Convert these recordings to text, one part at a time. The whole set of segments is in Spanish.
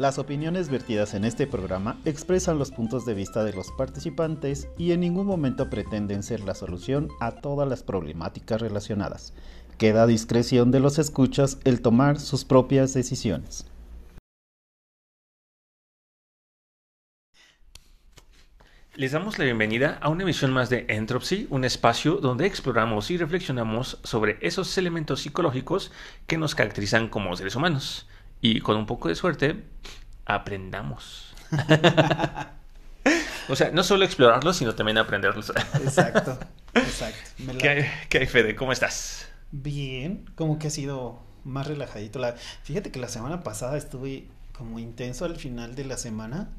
Las opiniones vertidas en este programa expresan los puntos de vista de los participantes y en ningún momento pretenden ser la solución a todas las problemáticas relacionadas. Queda a discreción de los escuchas el tomar sus propias decisiones. Les damos la bienvenida a una emisión más de Entropy, un espacio donde exploramos y reflexionamos sobre esos elementos psicológicos que nos caracterizan como seres humanos. Y con un poco de suerte, aprendamos. o sea, no solo explorarlos, sino también aprenderlos. Exacto, exacto. Me ¿Qué hay, qué hay, Fede? ¿Cómo estás? Bien, como que ha sido más relajadito. La... Fíjate que la semana pasada estuve como intenso al final de la semana,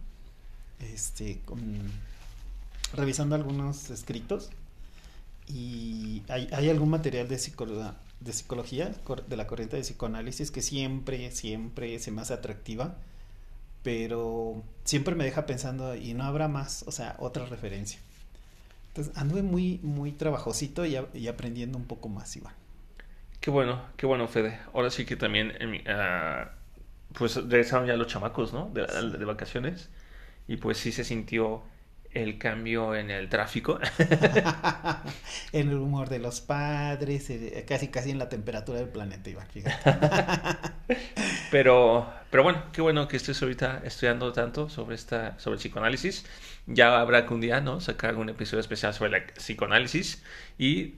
este, con- revisando algunos escritos y hay, hay algún material de, psicolo- de psicología, de la corriente de psicoanálisis que siempre, siempre se me hace atractiva, pero siempre me deja pensando y no habrá más, o sea, otra referencia. Entonces anduve muy, muy trabajosito y, a- y aprendiendo un poco más, Iván. Qué bueno, qué bueno, Fede. Ahora sí que también, en mi- ah, pues regresaron ya los chamacos, ¿no? De, de vacaciones. Y pues sí se sintió el cambio en el tráfico. en el humor de los padres, eh, casi casi en la temperatura del planeta, Iván, fíjate. Pero, pero bueno, qué bueno que estés ahorita estudiando tanto sobre esta, sobre el psicoanálisis. Ya habrá que un día, ¿no? Sacar algún episodio especial sobre el psicoanálisis y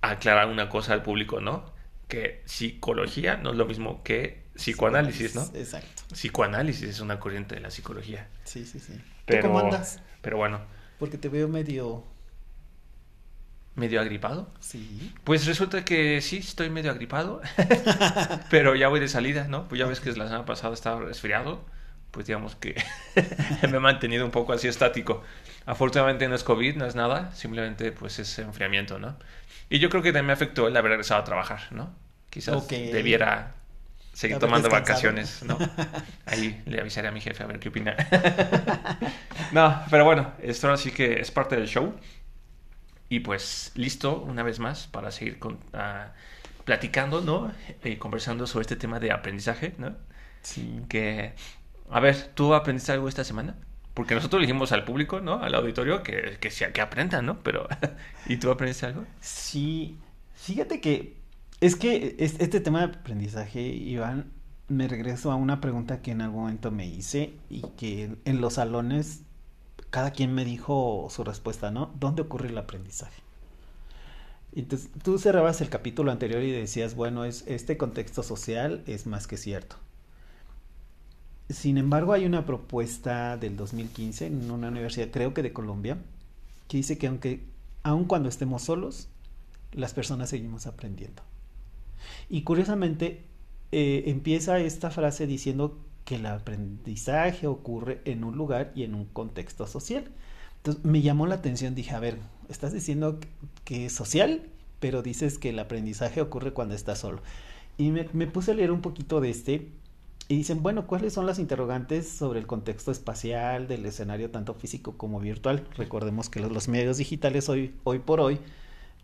aclarar una cosa al público, ¿no? Que psicología no es lo mismo que psicoanálisis, ¿no? Exacto. Psicoanálisis es una corriente de la psicología. Sí, sí, sí. ¿Tú Pero, cómo andas? Pero bueno, Porque te veo medio... medio agripado. Sí. Pues resulta que sí, estoy medio agripado, pero ya voy de salida, ¿no? Pues ya ves que la semana pasada estaba resfriado, pues digamos que me he mantenido un poco así estático. Afortunadamente no es COVID, no es nada, simplemente pues es enfriamiento, ¿no? Y yo creo que también me afectó el haber regresado a trabajar, ¿no? Quizás Ok. debiera seguir tomando vacaciones, ¿no? Ahí le avisaré a mi jefe a ver qué opina. no, pero bueno, esto ahora sí que es parte del show. Y pues listo, una vez más, para seguir con, ah, platicando, ¿no? Y conversando sobre este tema de aprendizaje, ¿no? Sí. Que, a ver, ¿tú aprendiste algo esta semana? Porque nosotros le dijimos al público, ¿no? Al auditorio, que, que, que aprendan, ¿no? Pero, ¿y tú aprendiste algo? Sí. Fíjate que es que es- este tema de aprendizaje, Iván, me regreso a una pregunta que en algún momento me hice y que en los salones cada quien me dijo su respuesta, ¿no? ¿Dónde ocurre el aprendizaje? Entonces, tú cerrabas el capítulo anterior y decías, bueno, es, este contexto social es más que cierto. Sin embargo, hay una propuesta del 2015 en una universidad, creo que de Colombia, que dice que aunque, aun cuando estemos solos, las personas seguimos aprendiendo. Y curiosamente, eh, empieza esta frase diciendo que el aprendizaje ocurre en un lugar y en un contexto social. Entonces me llamó la atención, dije, a ver, estás diciendo que es social, pero dices que el aprendizaje ocurre cuando estás solo. Y me, puse a leer un poquito de este y dicen, bueno, ¿cuáles son las interrogantes sobre el contexto espacial del escenario tanto físico como virtual? Recordemos que los, los medios digitales hoy, hoy por hoy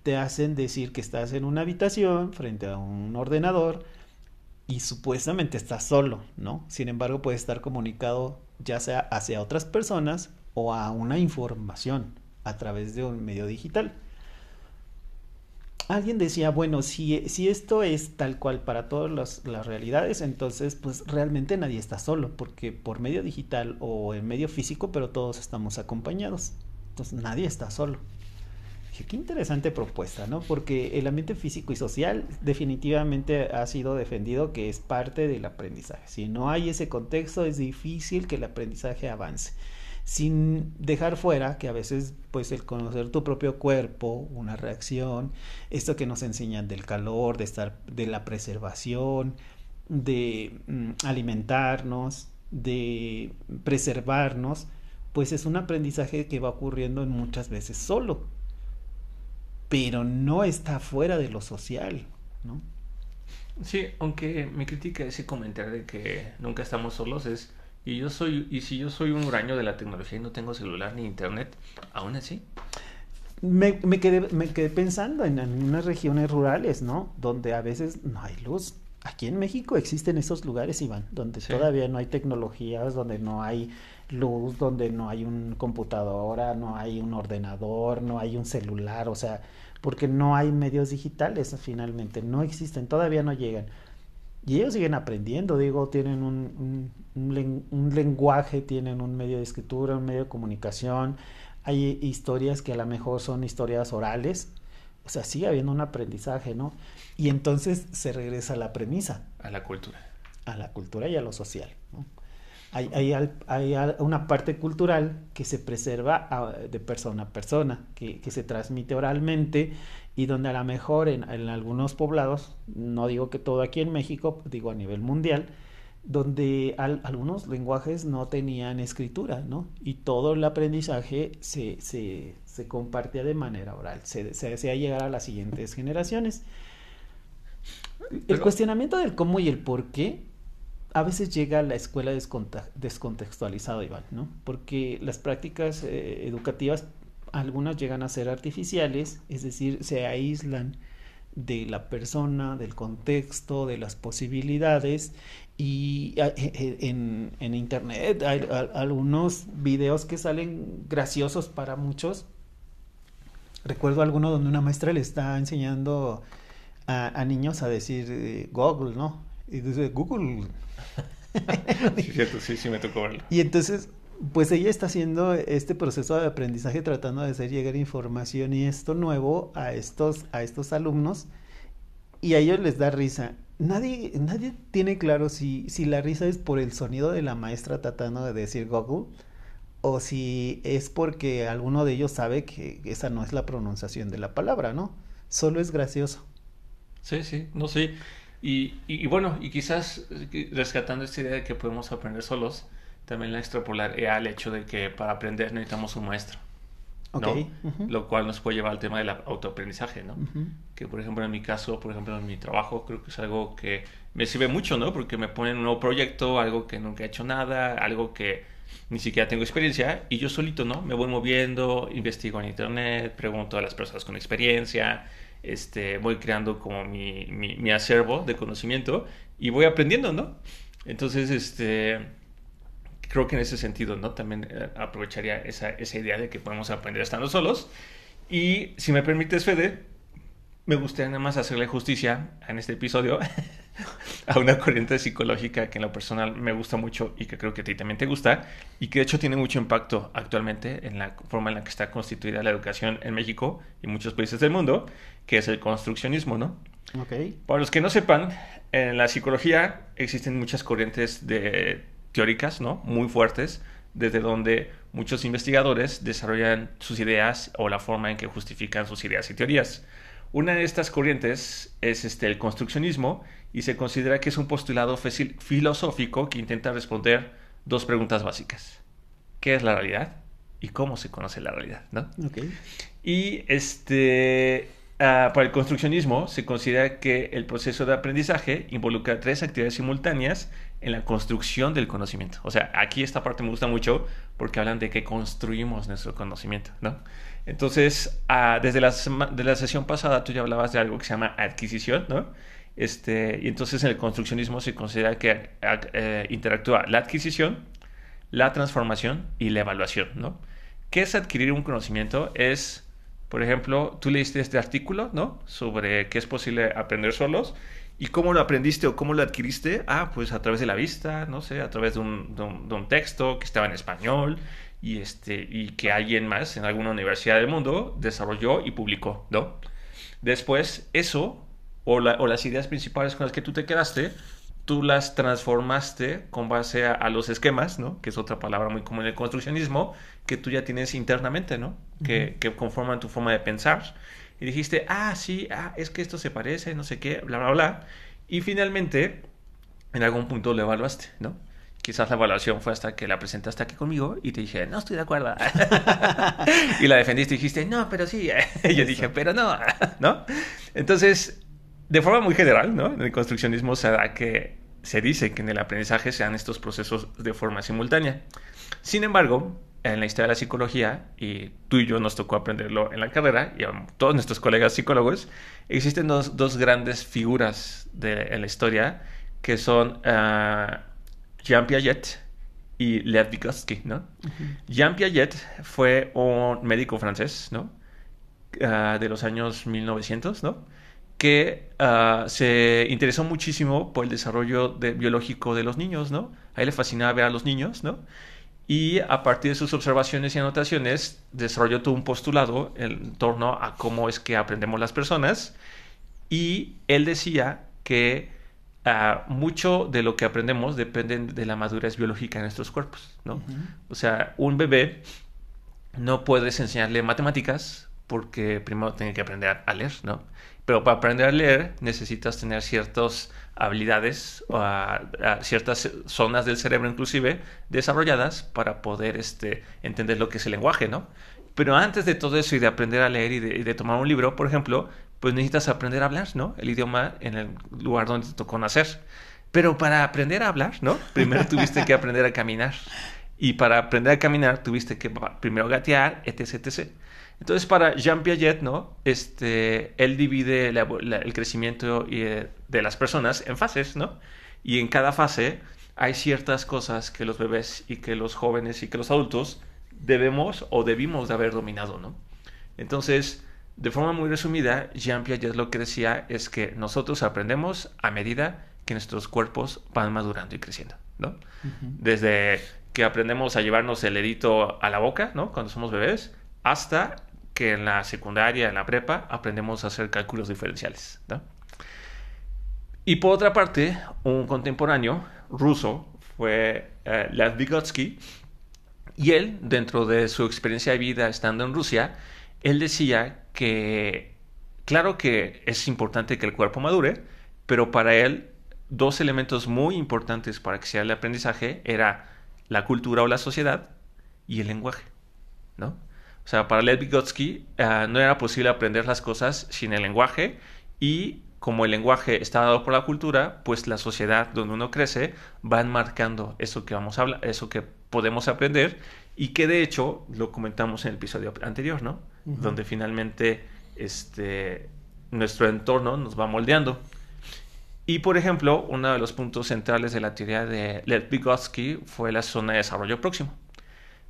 te hacen decir que estás en una habitación frente a un ordenador y supuestamente estás solo, ¿no? Sin embargo, puedes estar comunicado ya sea hacia otras personas o a una información a través de un medio digital. Alguien decía, bueno, si, si esto es tal cual para todas las, las realidades, entonces pues realmente nadie está solo, porque por medio digital o en medio físico, pero todos estamos acompañados. Entonces nadie está solo. Dije, qué interesante propuesta, ¿no? Porque el ambiente físico y social definitivamente ha sido defendido que es parte del aprendizaje. Si no hay ese contexto, es difícil que el aprendizaje avance. Sin dejar fuera que a veces, pues, el conocer tu propio cuerpo, una reacción, esto que nos enseñan del calor, de estar, de la preservación, de mm, alimentarnos, de preservarnos, pues es un aprendizaje que va ocurriendo en muchas veces solo pero no está fuera de lo social, ¿no? Sí, aunque mi crítica ese comentario de que nunca estamos solos es, y yo soy, y si yo soy un huraño de la tecnología y no tengo celular ni internet, aún así. Me, me quedé, me quedé pensando en, en unas regiones rurales, ¿no? Donde a veces no hay luz. Aquí en México existen esos lugares, Iván, donde todavía no hay tecnologías, donde no hay luz, donde no hay un computadora, no hay un ordenador, no hay un celular, o sea, porque no hay medios digitales finalmente, no existen, todavía no llegan. Y ellos siguen aprendiendo, digo, tienen un, un, lenguaje, tienen un medio de escritura, un medio de comunicación, hay historias que a lo mejor son historias orales, o sea, sigue habiendo un aprendizaje, ¿no? Y entonces se regresa a la premisa. A la cultura. A la cultura y a lo social, Hay, hay, una parte cultural que se preserva de persona a persona, que, se transmite oralmente y donde a lo mejor en, algunos poblados, no digo que todo aquí en México, digo a nivel mundial, donde algunos lenguajes no tenían escritura, ¿no? Y todo el aprendizaje se, se, se compartía de manera oral, se, se desea llegar a las siguientes generaciones. El cuestionamiento del cómo y el por qué a veces llega a la escuela descontextualizado, Iván, ¿no? Porque las prácticas eh, educativas, algunas llegan a ser artificiales, es decir, se aíslan de la persona, del contexto, de las posibilidades. Y eh, en, en internet hay, algunos videos que salen graciosos para muchos. Recuerdo alguno donde una maestra le está enseñando a, niños a decir eh, Google, ¿no? Y dice Google. sí, cierto, sí, sí me tocó verlo. Y entonces pues ella está haciendo este proceso de aprendizaje tratando de hacer llegar información y esto nuevo a estos, a estos alumnos y a ellos les da risa. Nadie, nadie tiene claro si, si la risa es por el sonido de la maestra tratando de decir Google o si es porque alguno de ellos sabe que esa no es la pronunciación de la palabra, ¿no? Solo es gracioso. Sí, sí, no sé. Y, y, bueno, y quizás rescatando esta idea de que podemos aprender solos, también la extrapolar al hecho de que para aprender necesitamos un maestro. ¿no? Lo cual nos puede llevar al tema del autoaprendizaje, ¿no? Que por ejemplo en mi caso, por ejemplo en mi trabajo, creo que es algo que me sirve mucho, ¿no? Porque me ponen un nuevo proyecto, algo que nunca he hecho nada, algo que ni siquiera tengo experiencia y yo solito, ¿no? Me voy moviendo, investigo en internet, pregunto a las personas con experiencia, este, voy creando como mi, mi, acervo de conocimiento y voy aprendiendo, ¿no? Entonces, este creo que en ese sentido, ¿no? También eh, aprovecharía esa, esa idea de que podemos aprender estando solos. Y si me permites, Fede, me gustaría nada más hacerle justicia en este episodio a una corriente psicológica que en lo personal me gusta mucho y que creo que a ti también te gusta y que de hecho tiene mucho impacto actualmente en la forma en la que está constituida la educación en México y muchos países del mundo, que es el construccionismo, ¿no? Okay. Para los que no sepan, en la psicología existen muchas corrientes de teóricas, ¿no? Muy fuertes, desde donde muchos investigadores desarrollan sus ideas o la forma en que justifican sus ideas y teorías. Una de estas corrientes es este, el construccionismo y se considera que es un postulado filosófico que intenta responder dos preguntas básicas. ¿Qué es la realidad? ¿Y cómo se conoce la realidad? ¿no? Y este, ah, para el construccionismo se considera que el proceso de aprendizaje involucra tres actividades simultáneas en la construcción del conocimiento. O sea, aquí esta parte me gusta mucho porque hablan de que construimos nuestro conocimiento, ¿no? Entonces, ah, desde la, de la sesión pasada tú ya hablabas de algo que se llama adquisición, ¿no? Este, y entonces en el construccionismo se considera que eh, interactúa la adquisición, la transformación y la evaluación, ¿no? ¿Qué es adquirir un conocimiento? Es, por ejemplo, tú leíste este artículo, ¿no? Sobre qué es posible aprender solos ¿Y cómo lo aprendiste o cómo lo adquiriste? Ah, pues a través de la vista, no sé, a través de un, texto que estaba en español y, este, y que alguien más en alguna universidad del mundo desarrolló y publicó, ¿no? Después, eso, o las ideas principales con las que tú te quedaste, tú las transformaste con base a, los esquemas, ¿no? Que es otra palabra muy común en el construccionismo, que tú ya tienes internamente, ¿no? que, que conforman tu forma de pensar y dijiste, ah, sí, ah, es que esto se parece, no sé qué, bla, bla, bla. Y finalmente, en algún punto lo evaluaste, ¿no? Quizás la evaluación fue hasta que la presentaste aquí conmigo y te dije, no estoy de acuerdo. y la defendiste y dijiste, no, pero sí. y yo dije, pero no, ¿no? Entonces, de forma muy general, ¿no? En el construccionismo se da que se dice que en el aprendizaje se dan estos procesos de forma simultánea. Sin embargo, en la historia de la psicología, y tú y yo nos tocó aprenderlo en la carrera, y a todos nuestros colegas psicólogos, existen dos, dos grandes figuras de, en la historia, que son uh, Jean Piaget y Lev Vygotsky, ¿no? Jean Piaget fue un médico francés, ¿no? Uh, de los años 1900, ¿no? Que uh, se interesó muchísimo por el desarrollo de, biológico de los niños, ¿no? A él le fascinaba ver a los niños, ¿no? Y a partir de sus observaciones y anotaciones, desarrolló todo un postulado en torno a cómo es que aprendemos las personas. Y él decía que uh, mucho de lo que aprendemos depende de la madurez biológica de nuestros cuerpos, ¿no? Uh -huh. O sea, un bebé no puedes enseñarle matemáticas porque primero tiene que aprender a leer, ¿no? Pero para aprender a leer necesitas tener ciertas habilidades o a, a ciertas zonas del cerebro inclusive desarrolladas para poder este, entender lo que es el lenguaje, ¿no? Pero antes de todo eso y de aprender a leer y de, y de, tomar un libro, por ejemplo, pues necesitas aprender a hablar, ¿no? El idioma en el lugar donde te tocó nacer. Pero para aprender a hablar, ¿no? Primero tuviste que aprender a caminar. Y para aprender a caminar tuviste que primero gatear, etc, etc. Entonces, para Jean Piaget, ¿no? Este, él divide la, la, el crecimiento de las personas en fases, ¿no? Y en cada fase hay ciertas cosas que los bebés y que los jóvenes y que los adultos debemos o debimos de haber dominado, ¿no? Entonces, de forma muy resumida, Jean Piaget lo que decía es que nosotros aprendemos a medida que nuestros cuerpos van madurando y creciendo, ¿no? Uh -huh. Desde que aprendemos a llevarnos el dedito a la boca, ¿no? Cuando somos bebés, hasta que en la secundaria, en la prepa, aprendemos a hacer cálculos diferenciales. Y por otra parte, un contemporáneo ruso fue eh, Lev Vygotsky, y él, dentro de su experiencia de vida estando en Rusia, él decía que, claro que es importante que el cuerpo madure, pero para él, dos elementos muy importantes para que sea el aprendizaje era la cultura o la sociedad y el lenguaje, ¿no? O sea, para Lev Vygotsky uh, no era posible aprender las cosas sin el lenguaje y como el lenguaje está dado por la cultura, pues la sociedad donde uno crece va enmarcando eso que vamos a hablar, eso que podemos aprender y que de hecho lo comentamos en el episodio anterior, ¿no? Uh -huh. Donde finalmente este, nuestro entorno nos va moldeando. Y por ejemplo, uno de los puntos centrales de la teoría de Lev Vygotsky fue la zona de desarrollo próximo,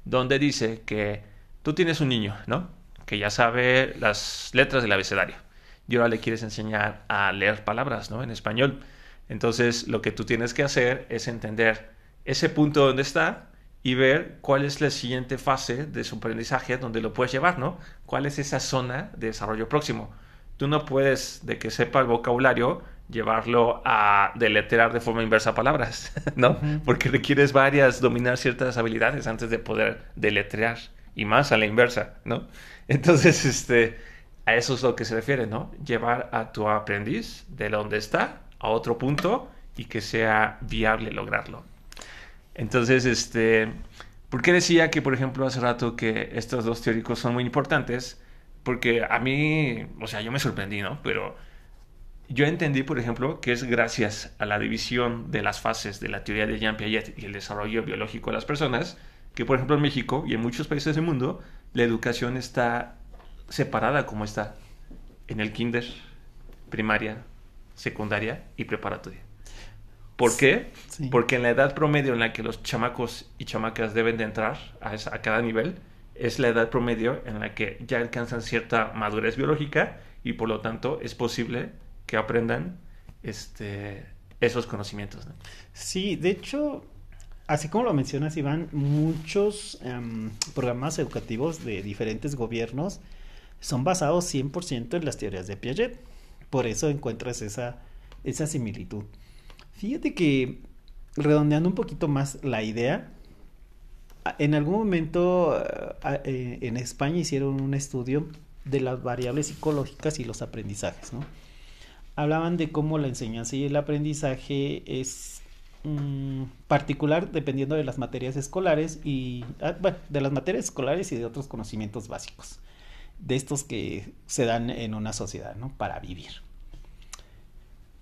donde dice que tú tienes un niño, ¿no? Que ya sabe las letras del abecedario. Y ahora le quieres enseñar a leer palabras, ¿no? En español. Entonces, lo que tú tienes que hacer es entender ese punto donde está y ver cuál es la siguiente fase de su aprendizaje donde lo puedes llevar, ¿no? ¿Cuál es esa zona de desarrollo próximo? Tú no puedes, de que sepa el vocabulario, llevarlo a deletrear de forma inversa palabras, ¿no? Porque requieres varias, dominar ciertas habilidades antes de poder deletrear y más a la inversa, ¿no? Entonces, este, a eso es lo que se refiere, ¿no? Llevar a tu aprendiz de donde está a otro punto y que sea viable lograrlo. Entonces, este, ¿por qué decía que, por ejemplo, hace rato que estos dos teóricos son muy importantes? Porque a mí, o sea, yo me sorprendí, ¿no? Pero yo entendí, por ejemplo, que es gracias a la división de las fases de la teoría de Jean Piaget y el desarrollo biológico de las personas que por ejemplo en México y en muchos países del mundo la educación está separada como está en el kinder, primaria, secundaria y preparatoria. ¿Por qué? Sí. Porque en la edad promedio en la que los chamacos y chamacas deben de entrar a, esa, a cada nivel es la edad promedio en la que ya alcanzan cierta madurez biológica y por lo tanto es posible que aprendan este, esos conocimientos. ¿no? Sí, de hecho, Así como lo mencionas, Iván, muchos um, programas educativos de diferentes gobiernos son basados 100% en las teorías de Piaget. Por eso encuentras esa, esa similitud. Fíjate que, redondeando un poquito más la idea, en algún momento uh, en España hicieron un estudio de las variables psicológicas y los aprendizajes. ¿no? Hablaban de cómo la enseñanza y el aprendizaje es particular dependiendo de las materias escolares y ah, bueno, de las materias escolares y de otros conocimientos básicos de estos que se dan en una sociedad ¿no? para vivir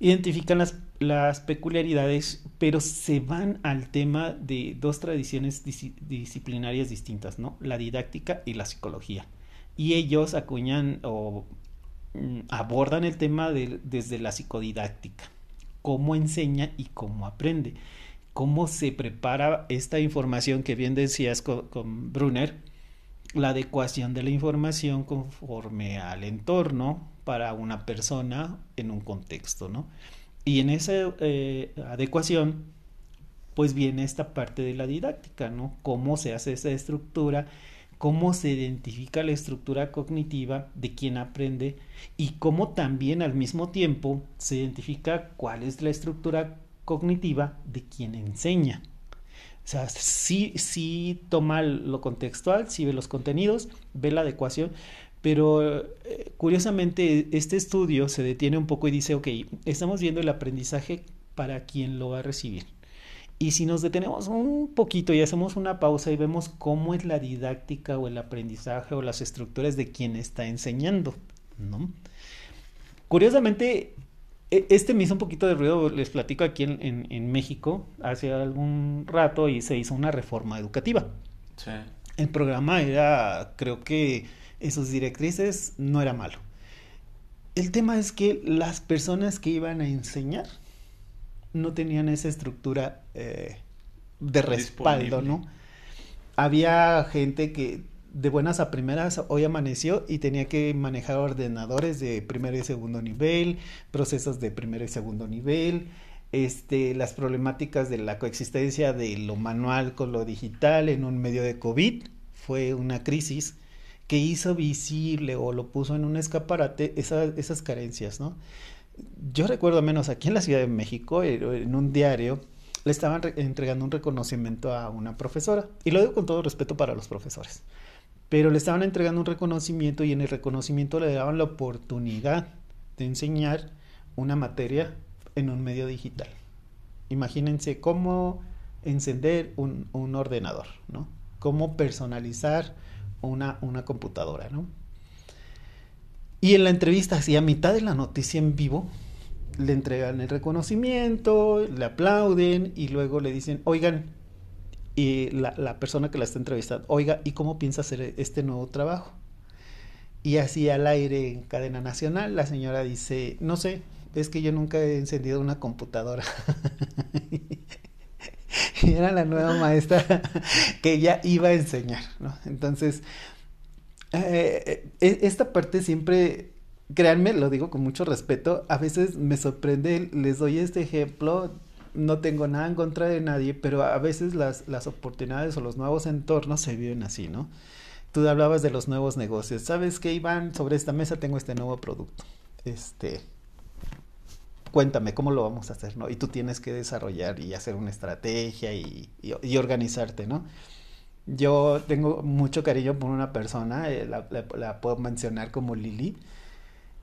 identifican las, las peculiaridades, pero se van al tema de dos tradiciones disciplinarias distintas, ¿no? La didáctica y la psicología. Y ellos acuñan o mm, abordan el tema de, desde la psicodidáctica, cómo enseña y cómo aprende, cómo se prepara esta información que bien decías con Brunner, la adecuación de la información conforme al entorno para una persona en un contexto, ¿no? Y en esa eh, adecuación, pues viene esta parte de la didáctica, ¿no? Cómo se hace esa estructura, cómo se identifica la estructura cognitiva de quien aprende y cómo también al mismo tiempo se identifica cuál es la estructura cognitiva de quien enseña. O sea, sí, sí toma lo contextual, sí ve los contenidos, ve la adecuación, pero eh, curiosamente este estudio se detiene un poco y dice, ok, estamos viendo el aprendizaje para quien lo va a recibir. Y si nos detenemos un poquito y hacemos una pausa y vemos cómo es la didáctica o el aprendizaje o las estructuras de quien está enseñando, ¿no? Curiosamente, e, este me hizo un poquito de ruido, les platico aquí en, en, México, hace algún rato y se hizo una reforma educativa. Sí. El programa era, creo que esos directrices no era malo. El tema es que las personas que iban a enseñar no tenían esa estructura eh, de respaldo, ¿no? Había gente que de buenas a primeras hoy amaneció y tenía que manejar ordenadores de primer y segundo nivel, procesos de primer y segundo nivel, este, las problemáticas de la coexistencia de lo manual con lo digital en un medio de COVID fue una crisis que hizo visible o lo puso en un escaparate esas carencias, ¿no? Yo recuerdo menos aquí en la Ciudad de México, en un diario, le estaban entregando un reconocimiento a una profesora. Y lo digo con todo respeto para los profesores pero le estaban entregando un reconocimiento y en el reconocimiento le daban la oportunidad de enseñar una materia en un medio digital. Imagínense cómo encender un, ordenador, ¿no? Cómo personalizar una, una computadora, ¿no? Y en la entrevista, así a mitad de la noticia en vivo, le entregan el reconocimiento, le aplauden y luego le dicen, oigan, y la, persona que la está entrevistando, oiga, ¿y cómo piensa hacer este nuevo trabajo? Y así al aire en cadena nacional, la señora dice, no sé, es que yo nunca he encendido una computadora. y era la nueva maestra que ya iba a enseñar, ¿no? Entonces, eh, e, esta parte siempre, créanme, lo digo con mucho respeto, a veces me sorprende, les doy este ejemplo no tengo nada en contra de nadie, pero a veces las, las oportunidades o los nuevos entornos se viven así, ¿no? Tú hablabas de los nuevos negocios. ¿Sabes qué, Iván? Sobre esta mesa tengo este nuevo producto. Este, cuéntame cómo lo vamos a hacer, ¿no? Y tú tienes que desarrollar y hacer una estrategia y, y, organizarte, ¿no? Yo tengo mucho cariño por una persona, eh, la, puedo mencionar como Lili,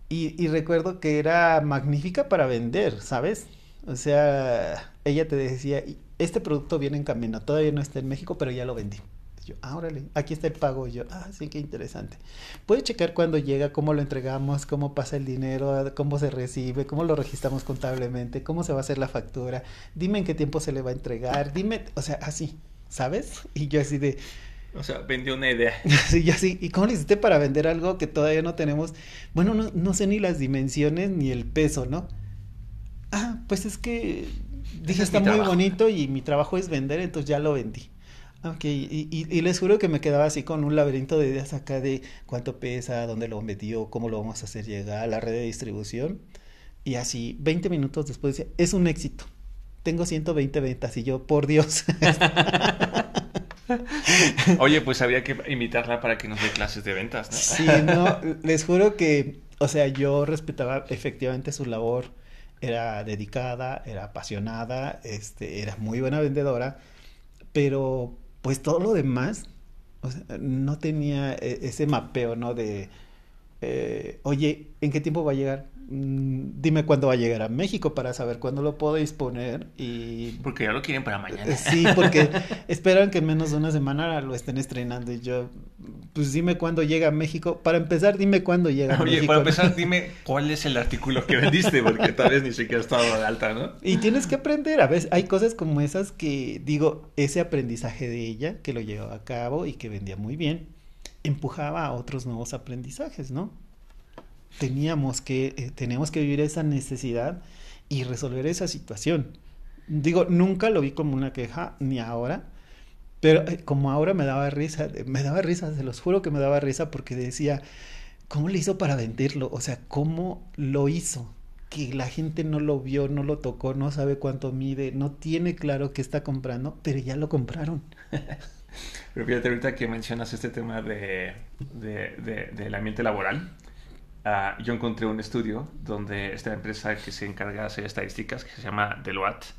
y, recuerdo que era magnífica para vender, ¿sabes? O sea, ella te decía, este producto viene en camino, todavía no está en México, pero ya lo vendí. yo, ah, aquí está el pago. yo, ah, sí, qué interesante. Puede checar cuándo llega, cómo lo entregamos, cómo pasa el dinero, cómo se recibe, cómo lo registramos contablemente, cómo se va a hacer la factura, dime en qué tiempo se le va a entregar, dime, o sea, así, ¿sabes? Y yo así de... O sea, vendió una idea. Sí, yo así. ¿Y cómo le hiciste para vender algo que todavía no tenemos? Bueno, no, no sé ni las dimensiones ni el peso, ¿no? ah, pues es que dije, está muy bonito y mi trabajo es vender, entonces ya lo vendí. Ok, y, y, les juro que me quedaba así con un laberinto de ideas acá de cuánto pesa, dónde lo metió, cómo lo vamos a hacer llegar a la red de distribución. Y así, 20 minutos después decía, es un éxito. Tengo 120 ventas y yo, por Dios. Oye, pues había que invitarla para que nos dé clases de ventas, ¿no? Sí, no, les juro que, o sea, yo respetaba efectivamente su labor era dedicada, era apasionada, este, era muy buena vendedora, pero pues todo lo demás, no tenía e, ese mapeo, ¿no? De, eh, oye, ¿en qué tiempo va a llegar? Mm, dime cuándo va a llegar a México para saber cuándo lo puedo disponer y... Porque ya lo quieren para mañana. Eh, sí, porque esperan que en menos de una semana lo estén estrenando y yo, pues dime cuándo llega a México. Para empezar, dime cuándo llega a Oye, México. para empezar, dime cuál es el artículo que vendiste, porque tal vez ni siquiera ha estado de alta, ¿no? Y tienes que aprender, a veces hay cosas como esas que digo, ese aprendizaje de ella, que lo llevaba a cabo y que vendía muy bien, empujaba a otros nuevos aprendizajes, ¿no? Teníamos que, eh, tenemos que vivir esa necesidad y resolver esa situación. Digo, nunca lo vi como una queja, ni ahora, pero eh, como ahora me daba risa, eh, me daba risa, se los juro que me daba risa porque decía, ¿cómo le hizo para venderlo? O sea, ¿cómo lo hizo? Que la gente no lo vio, no lo tocó, no sabe cuánto mide, no tiene claro qué está comprando, pero ya lo compraron. Pero fíjate, ahorita que mencionas este tema de, de, de, del ambiente laboral, uh, yo encontré un estudio donde esta empresa que se encarga de hacer estadísticas, que se llama Deloitte,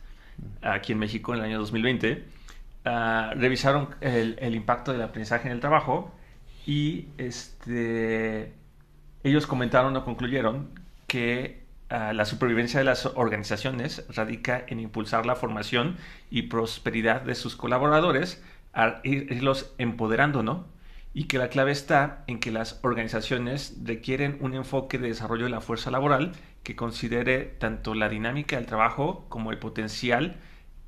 aquí en México en el año 2020, uh, revisaron el, el, impacto del aprendizaje en el trabajo y este, ellos comentaron o concluyeron que uh, la supervivencia de las organizaciones radica en impulsar la formación y prosperidad de sus colaboradores, a irlos empoderando, ¿no? Y que la clave está en que las organizaciones requieren un enfoque de desarrollo de la fuerza laboral que considere tanto la dinámica del trabajo como el potencial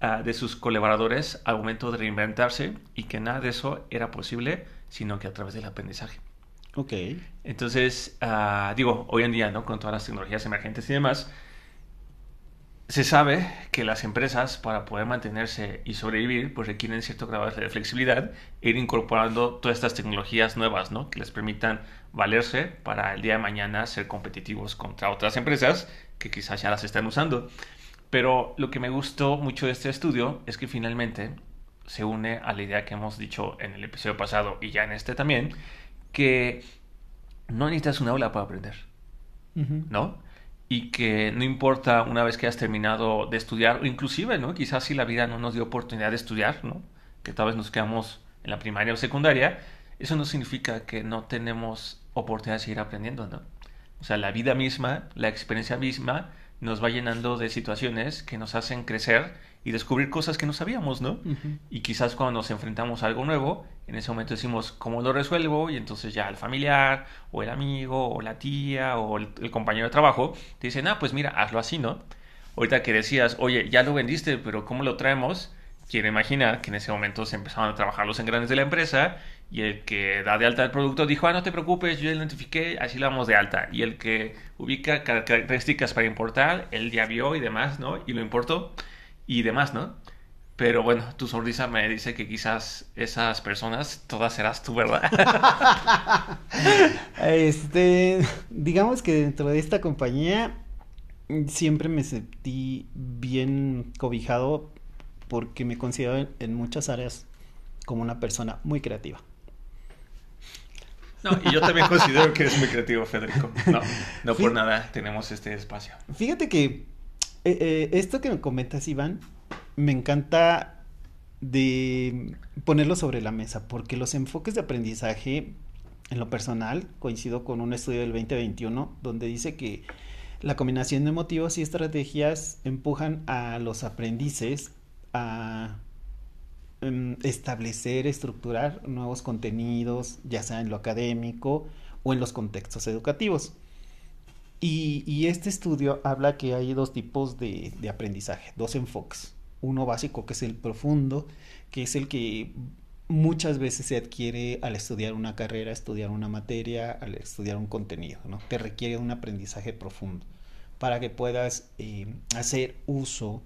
uh, de sus colaboradores al momento de reinventarse y que nada de eso era posible sino que a través del aprendizaje. Ok. Entonces, uh, digo, hoy en día, ¿no? Con todas las tecnologías emergentes y demás, se sabe que las empresas para poder mantenerse y sobrevivir pues requieren cierto grado de flexibilidad e ir incorporando todas estas tecnologías nuevas, ¿no? Que les permitan valerse para el día de mañana ser competitivos contra otras empresas que quizás ya las están usando. Pero lo que me gustó mucho de este estudio es que finalmente se une a la idea que hemos dicho en el episodio pasado y ya en este también, que no necesitas una aula para aprender, uh -huh. ¿no? Y que no importa una vez que hayas terminado de estudiar, o inclusive, ¿no? Quizás si la vida no nos dio oportunidad de estudiar, ¿no? Que tal vez nos quedamos en la primaria o secundaria, eso no significa que no tenemos oportunidad de seguir aprendiendo, ¿no? O sea, la vida misma, la experiencia misma, nos va llenando de situaciones que nos hacen crecer y descubrir cosas que no sabíamos, ¿no? Uh -huh. Y quizás cuando nos enfrentamos a algo nuevo, en ese momento decimos, ¿cómo lo resuelvo? Y entonces ya el familiar, o el amigo, o la tía, o el, el compañero de trabajo, te dicen, ah, pues mira, hazlo así, ¿no? Ahorita que decías, oye, ya lo vendiste, pero ¿cómo lo traemos? Quiero imaginar que en ese momento se empezaron a trabajar los engranes de la empresa y el que da de alta el producto dijo, ah, no te preocupes, yo identifiqué, así lo damos de alta. Y el que ubica características para importar, él ya vio y demás, ¿no? Y lo importó y demás, ¿no? Pero bueno, tu sonrisa me dice que quizás esas personas todas serás tú, ¿verdad? este, digamos que dentro de esta compañía siempre me sentí bien cobijado porque me considero en muchas áreas como una persona muy creativa. No, y yo también considero que eres muy creativo, Federico. No, no por nada tenemos este espacio. Fíjate que eh, eh, esto que me comentas, Iván, me encanta de ponerlo sobre la mesa, porque los enfoques de aprendizaje, en lo personal, coincido con un estudio del 2021, donde dice que la combinación de motivos y estrategias empujan a los aprendices a um, establecer, estructurar nuevos contenidos, ya sea en lo académico o en los contextos educativos. Y, este estudio habla que hay dos tipos de, de aprendizaje, dos enfoques uno básico que es el profundo, que es el que muchas veces se adquiere al estudiar una carrera, estudiar una materia, al estudiar un contenido, ¿no? Te requiere un aprendizaje profundo para que puedas eh, hacer uso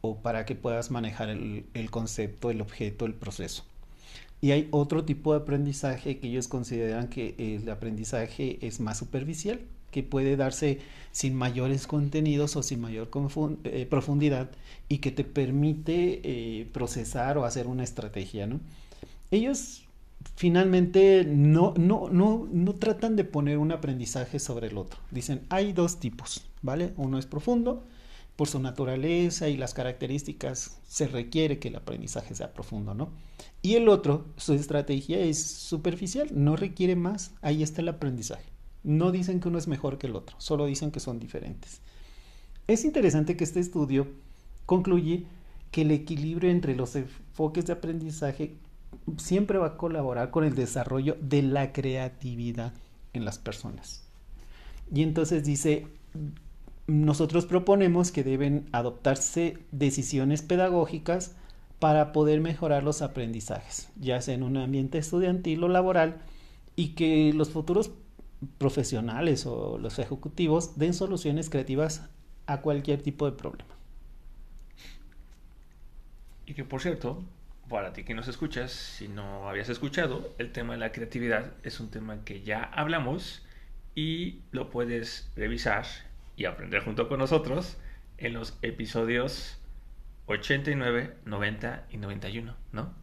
o para que puedas manejar el, concepto, el objeto, el proceso. Y hay otro tipo de aprendizaje que ellos consideran que el aprendizaje es más superficial, que puede darse sin mayores contenidos o sin mayor eh, profundidad y que te permite eh, procesar o hacer una estrategia, ¿no? Ellos finalmente no, no, no, no tratan de poner un aprendizaje sobre el otro. Dicen, hay dos tipos, ¿vale? Uno es profundo, por su naturaleza y las características se requiere que el aprendizaje sea profundo, ¿no? Y el otro, su estrategia es superficial, no requiere más, ahí está el aprendizaje. No dicen que uno es mejor que el otro, solo dicen que son diferentes. Es interesante que este estudio concluye que el equilibrio entre los enfoques de aprendizaje siempre va a colaborar con el desarrollo de la creatividad en las personas. Y entonces dice, nosotros proponemos que deben adoptarse decisiones pedagógicas para poder mejorar los aprendizajes, ya sea en un ambiente estudiantil o laboral, y que los futuros profesionales o los ejecutivos den soluciones creativas a cualquier tipo de problema. Y que por cierto, para ti que nos escuchas, si no habías escuchado, el tema de la creatividad es un tema que ya hablamos y lo puedes revisar y aprender junto con nosotros en los episodios 89, 90 y 91, ¿no?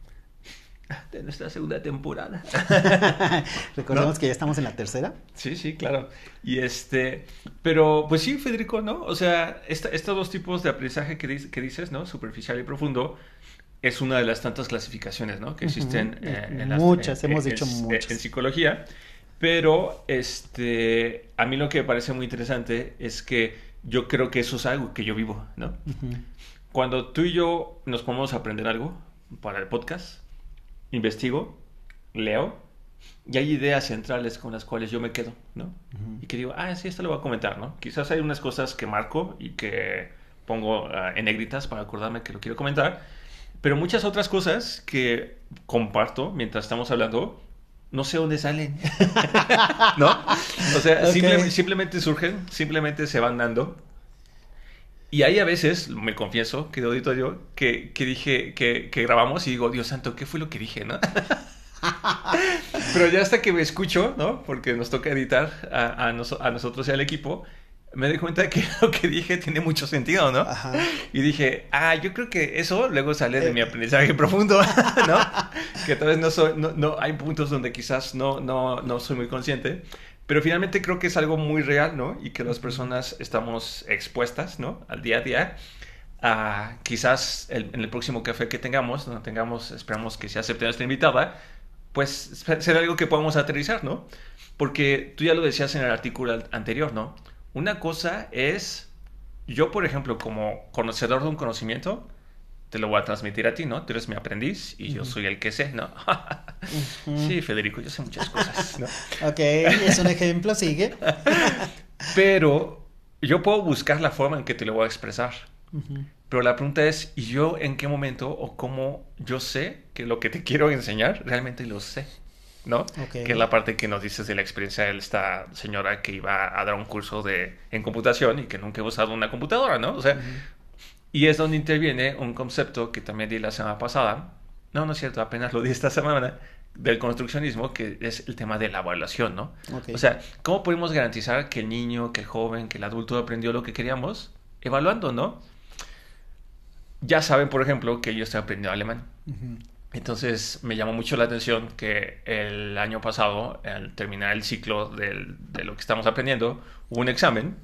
De nuestra segunda temporada. Recordemos que ya estamos en la tercera. Sí, sí, claro. Y este, pero pues sí, Federico, ¿no? O sea, estos dos tipos de aprendizaje que, que dices, ¿no? Superficial y profundo, es una de las tantas clasificaciones, ¿no? Que existen eh, en las, Muchas, hemos dicho muchas. En psicología. Pero este, a mí lo que me parece muy interesante es que yo creo que eso es algo que yo vivo, ¿no? Cuando tú y yo nos podemos aprender algo para el podcast, investigo, leo, y hay ideas centrales con las cuales yo me quedo, ¿no? Y que digo, ah, sí, esto lo voy a comentar, ¿no? Quizás hay unas cosas que marco y que pongo uh, en negritas para acordarme que lo quiero comentar, pero muchas otras cosas que comparto mientras estamos hablando no sé dónde salen. ¿No? O sea, simplemente surgen, simplemente se van dando. Y hay a veces, me confieso, querido auditorio, que, que dije, que, que, grabamos y digo, Dios santo, ¿qué fue lo que dije, no? Pero ya hasta que me escucho, ¿no? Porque nos toca editar a, a, a nosotros y al equipo, me di cuenta de que lo que dije tiene mucho sentido, ¿no? Ajá. Y dije, ah, yo creo que eso luego sale de mi eh. aprendizaje profundo, ¿no? que tal vez no soy, no, no, hay puntos donde quizás no, no, no soy muy consciente, pero finalmente creo que es algo muy real, ¿no? Y que las personas estamos expuestas, ¿no? Al día a día. A quizás en el próximo café que tengamos, donde tengamos, esperamos que se acepte nuestra invitada, pues será algo que podamos aterrizar, ¿no? Porque tú ya lo decías en el artículo anterior, ¿no? Una cosa es, yo por ejemplo, como conocedor de un conocimiento, te lo voy a transmitir a ti, ¿no? Tú eres mi aprendiz y yo soy el que sé, ¿no? Sí, Federico, yo sé muchas cosas, ¿no? ok, es un ejemplo, sigue. Pero yo puedo buscar la forma en que te lo voy a expresar. Pero la pregunta es, ¿y yo en qué momento o cómo yo sé que lo que te quiero enseñar realmente lo sé? ¿No? Que es la parte que nos dices de la experiencia de esta señora que iba a dar un curso de, en computación y que nunca ha usado una computadora, ¿no? O sea, y es donde interviene un concepto que también di la semana pasada, no, no es cierto, apenas lo di esta semana, del construccionismo, que es el tema de la evaluación, ¿no? O sea, ¿cómo podemos garantizar que el niño, que el joven, que el adulto aprendió lo que queríamos? Evaluando, ¿no? Ya saben, por ejemplo, que yo estoy aprendiendo alemán. Entonces me llamó mucho la atención que el año pasado, al terminar el ciclo de lo que estamos aprendiendo, hubo un examen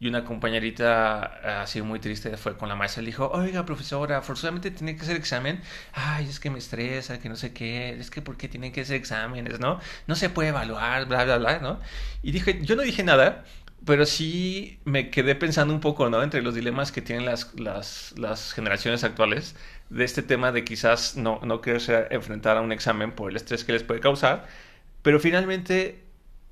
y una compañerita así muy triste fue con la maestra y le dijo, oiga profesora, forzosamente tiene que hacer examen. Ay, es que me estresa, que no sé qué, es que ¿por qué tienen que hacer exámenes, no? No se puede evaluar, bla, bla, bla, ¿no? Y dije, yo no dije nada, pero sí me quedé pensando un poco, ¿no? Entre los dilemas que tienen las, las, las generaciones actuales de este tema de quizás no, no quererse enfrentar a un examen por el estrés que les puede causar, pero finalmente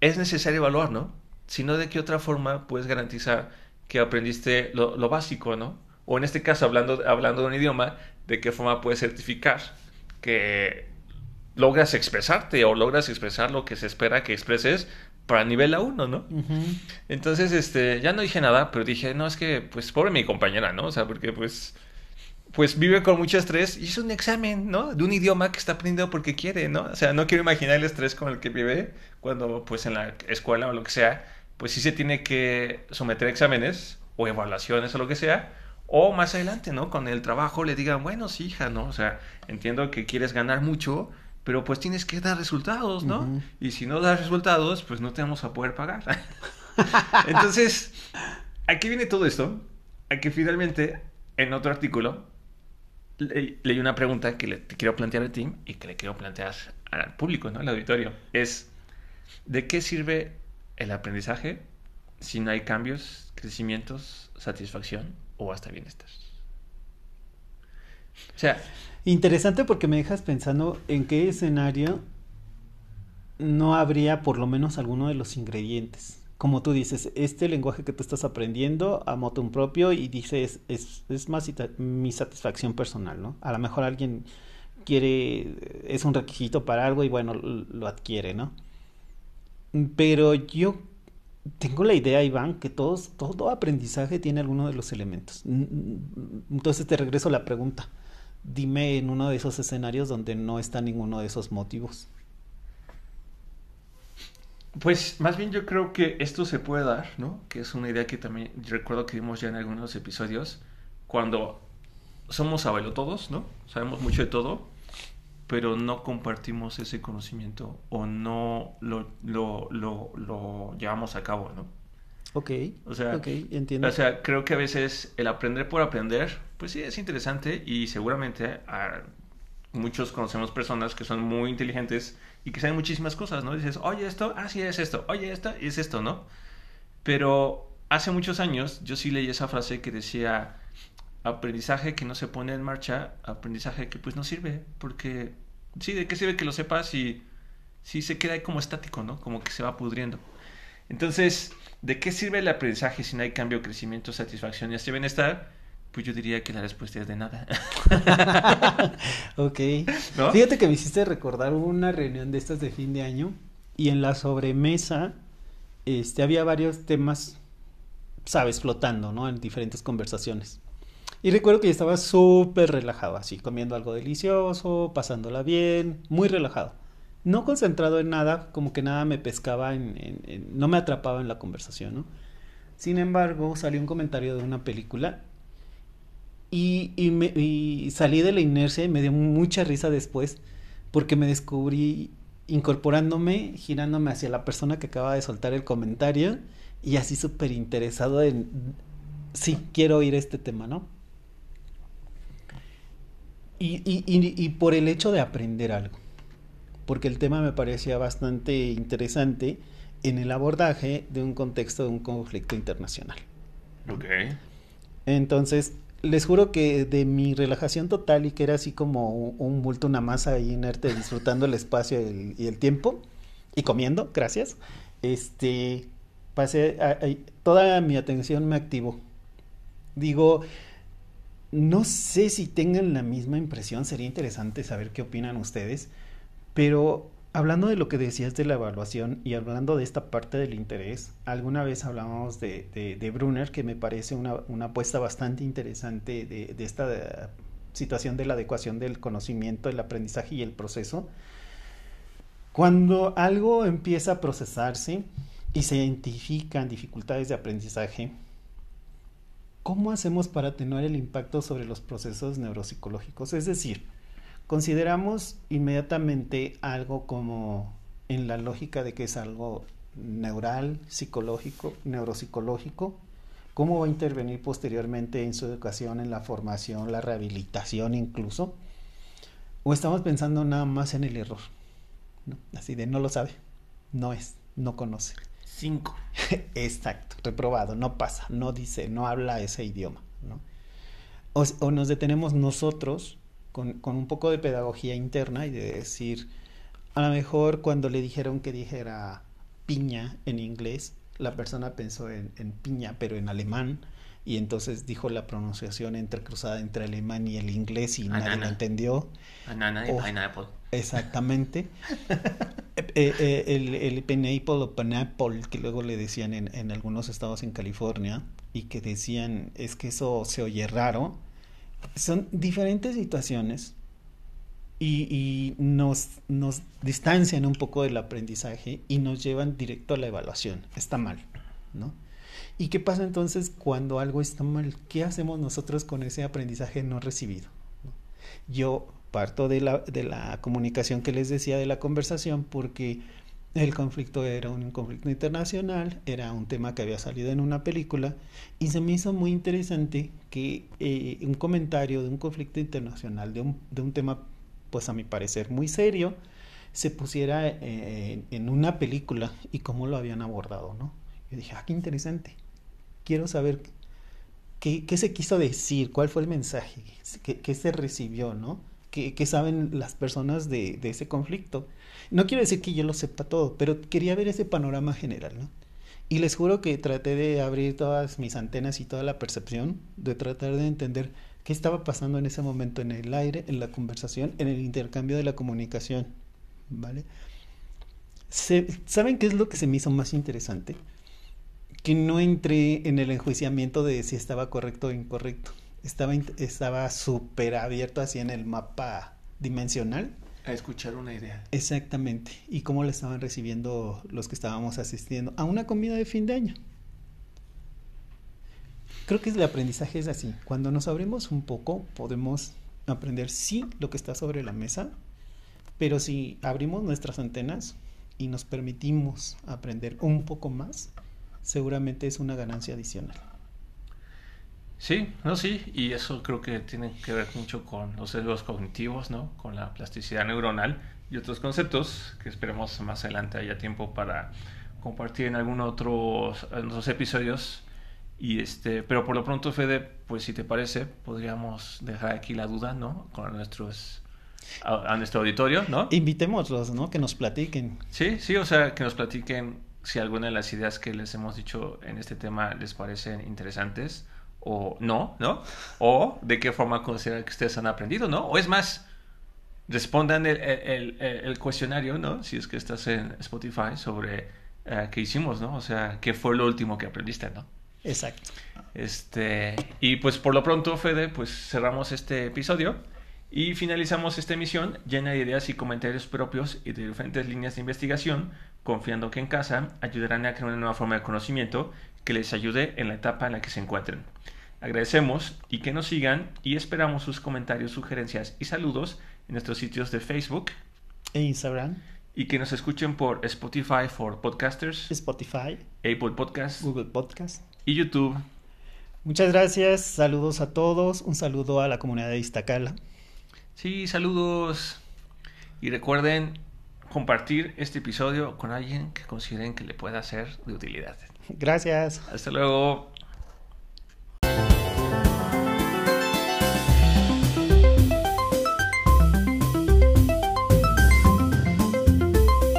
es necesario evaluar, ¿no? Si no, ¿de qué otra forma puedes garantizar que aprendiste lo, lo, básico, ¿no? O en este caso, hablando, hablando de un idioma, ¿de qué forma puedes certificar que logras expresarte o logras expresar lo que se espera que expreses para nivel A1, ¿no? Entonces, este, ya no dije nada, pero dije, no, es que, pues, pobre mi compañera, ¿no? O sea, porque, pues, pues vive con mucho estrés y es un examen, ¿no? De un idioma que está aprendiendo porque quiere, ¿no? O sea, no quiero imaginar el estrés con el que vive cuando, pues, en la escuela o lo que sea, pues sí se tiene que someter a exámenes o evaluaciones o lo que sea, o más adelante, ¿no? Con el trabajo le digan, bueno, sí, hija, ¿no? O sea, entiendo que quieres ganar mucho, pero pues tienes que dar resultados, ¿no? Y si no das resultados, pues no te vamos a poder pagar. Entonces, aquí viene todo esto, a que finalmente, en otro artículo, leí una pregunta que le, quiero plantear a ti y que le quiero plantear al público, ¿no? Al auditorio. Es, ¿de qué sirve el aprendizaje si no hay cambios, crecimientos, satisfacción o hasta bienestar. O sea, interesante porque me dejas pensando en qué escenario no habría por lo menos alguno de los ingredientes. Como tú dices, este lenguaje que tú estás aprendiendo a moto propio y dices, es, es más mi satisfacción personal, ¿no? A lo mejor alguien quiere, es un requisito para algo y bueno, lo adquiere, ¿no? Pero yo tengo la idea, Iván, que todos, todo aprendizaje tiene alguno de los elementos. Entonces te regreso la pregunta. Dime en uno de esos escenarios donde no está ninguno de esos motivos. Pues más bien yo creo que esto se puede dar, ¿no? Que es una idea que también recuerdo que vimos ya en algunos episodios, cuando somos todos, ¿no? Sabemos mucho de todo, pero no compartimos ese conocimiento o no lo, lo, lo, llevamos a cabo, ¿no? Ok, o sea, okay, entiendo. O sea, creo que a veces el aprender por aprender, pues sí, es interesante y seguramente a muchos conocemos personas que son muy inteligentes y que saben muchísimas cosas, ¿no? dices, oye, esto, ah, sí, es esto, oye, esto, es esto, ¿no? Pero hace muchos años yo sí leí esa frase que decía, aprendizaje que no se pone en marcha, aprendizaje que pues no sirve, porque sí, ¿de qué sirve que lo sepas si, si se queda ahí como estático, ¿no? Como que se va pudriendo. Entonces, ¿de qué sirve el aprendizaje si no hay cambio, crecimiento, satisfacción y este bienestar? Pues yo diría que la respuesta es de nada. ok. Fíjate que me hiciste recordar una reunión de estas de fin de año y en la sobremesa este, había varios temas, sabes, flotando, ¿no? En diferentes conversaciones. Y recuerdo que yo estaba súper relajado, así, comiendo algo delicioso, pasándola bien, muy relajado. No concentrado en nada, como que nada me pescaba, en, no me atrapaba en la conversación, ¿no? Sin embargo, salió un comentario de una película y, y, me, y salí de la inercia y me dio mucha risa después porque me descubrí incorporándome, girándome hacia la persona que acaba de soltar el comentario y así súper interesado en, sí, quiero oír este tema, ¿no? Y, por el hecho de aprender algo, porque el tema me parecía bastante interesante en el abordaje de un contexto de un conflicto internacional. Ok. Entonces, les juro que de mi relajación total y que era así como un bulto, una masa ahí inerte, disfrutando el espacio y el, tiempo y comiendo, gracias, este, pasé, toda mi atención me activó. Digo, no sé si tengan la misma impresión, sería interesante saber qué opinan ustedes, pero hablando de lo que decías de la evaluación y hablando de esta parte del interés, alguna vez hablábamos de, Brunner, que me parece una, apuesta bastante interesante de, esta situación de la adecuación del conocimiento, el aprendizaje y el proceso. Cuando algo empieza a procesarse y se identifican dificultades de aprendizaje, ¿cómo hacemos para atenuar el impacto sobre los procesos neuropsicológicos? Es decir, consideramos inmediatamente algo como en la lógica de que es algo neural, psicológico, neuropsicológico, cómo va a intervenir posteriormente en su educación, en la formación, la rehabilitación incluso, o estamos pensando nada más en el error, así de no lo sabe, no es, no conoce. Cinco. Exacto, reprobado, no pasa, no dice, no habla ese idioma. ¿no? O, nos detenemos nosotros con, un poco de pedagogía interna y de decir, a lo mejor cuando le dijeron que dijera piña en inglés, la persona pensó en, piña, pero en alemán, y entonces dijo la pronunciación entrecruzada entre alemán y el inglés y nadie lo entendió. Banana y pineapple. Exactamente. Eh, eh, eh, el, el pineapple o pineapple, que luego le decían en, en, algunos estados en California, y que decían, es que eso se oye raro, son diferentes situaciones y, nos distancian un poco del aprendizaje y nos llevan directo a la evaluación. Está mal, ¿no? ¿Y qué pasa entonces cuando algo está mal? ¿Qué hacemos nosotros con ese aprendizaje no recibido? Yo parto de la, de la comunicación que les decía de la conversación porque el conflicto era un conflicto internacional, era un tema que había salido en una película y se me hizo muy interesante que eh, un comentario de un conflicto internacional, de un, de un tema, pues a mi parecer muy serio, se pusiera eh, en una película y cómo lo habían abordado, ¿no? Yo dije, ah, qué interesante. Quiero saber qué, qué se quiso decir, cuál fue el mensaje, qué, qué se recibió, ¿no? ¿Qué, ¿Qué, saben las personas de, de, ese conflicto? No quiero decir que yo lo sepa todo, pero quería ver ese panorama general, ¿no? Y les juro que traté de abrir todas mis antenas y toda la percepción, de tratar de entender qué estaba pasando en ese momento en el aire, en la conversación, en el intercambio de la comunicación, ¿vale? ¿Saben qué es lo que se me hizo más interesante? Que no entré en el enjuiciamiento de si estaba correcto o incorrecto. Estaba estaba súper abierto así en el mapa dimensional. A escuchar una idea. Exactamente. Y cómo la estaban recibiendo los que estábamos asistiendo a una comida de fin de año. Creo que el aprendizaje es así. Cuando nos abrimos un poco, podemos aprender sí lo que está sobre la mesa, pero si abrimos nuestras antenas y nos permitimos aprender un poco más, seguramente es una ganancia adicional. Sí, no, sí, y eso creo que tiene que ver mucho con los sesgos cognitivos, ¿no? Con la plasticidad neuronal y otros conceptos que esperemos más adelante haya tiempo para compartir en algunos otros, en otros episodios y este, pero por lo pronto, Fede, pues si te parece, podríamos dejar aquí la duda, ¿no? Con nuestros a, a, nuestro auditorio, ¿no? Invitémoslos, ¿no? Que nos platiquen. Sí, sí, o sea, que nos platiquen si alguna de las ideas que les hemos dicho en este tema les parecen interesantes o no, ¿no? O de qué forma consideran que ustedes han aprendido, ¿no? O es más, respondan el, el, el, el cuestionario, ¿no? Si es que estás en Spotify sobre uh, qué hicimos, ¿no? O sea, qué fue lo último que aprendiste, ¿no? Exacto. Este, y pues por lo pronto, Fede, pues cerramos este episodio y finalizamos esta emisión llena de ideas y comentarios propios y de diferentes líneas de investigación, confiando que en casa ayudarán a crear una nueva forma de conocimiento que les ayude en la etapa en la que se encuentren. Agradecemos y que nos sigan y esperamos sus comentarios, sugerencias y saludos en nuestros sitios de Facebook e Instagram y que nos escuchen por Spotify for Podcasters, Spotify, Apple Podcasts, Google Podcasts y YouTube. Muchas gracias, saludos a todos, un saludo a la comunidad de Iztacala. Sí, saludos. Y recuerden compartir este episodio con alguien que consideren que le pueda ser de utilidad. Gracias. Hasta luego.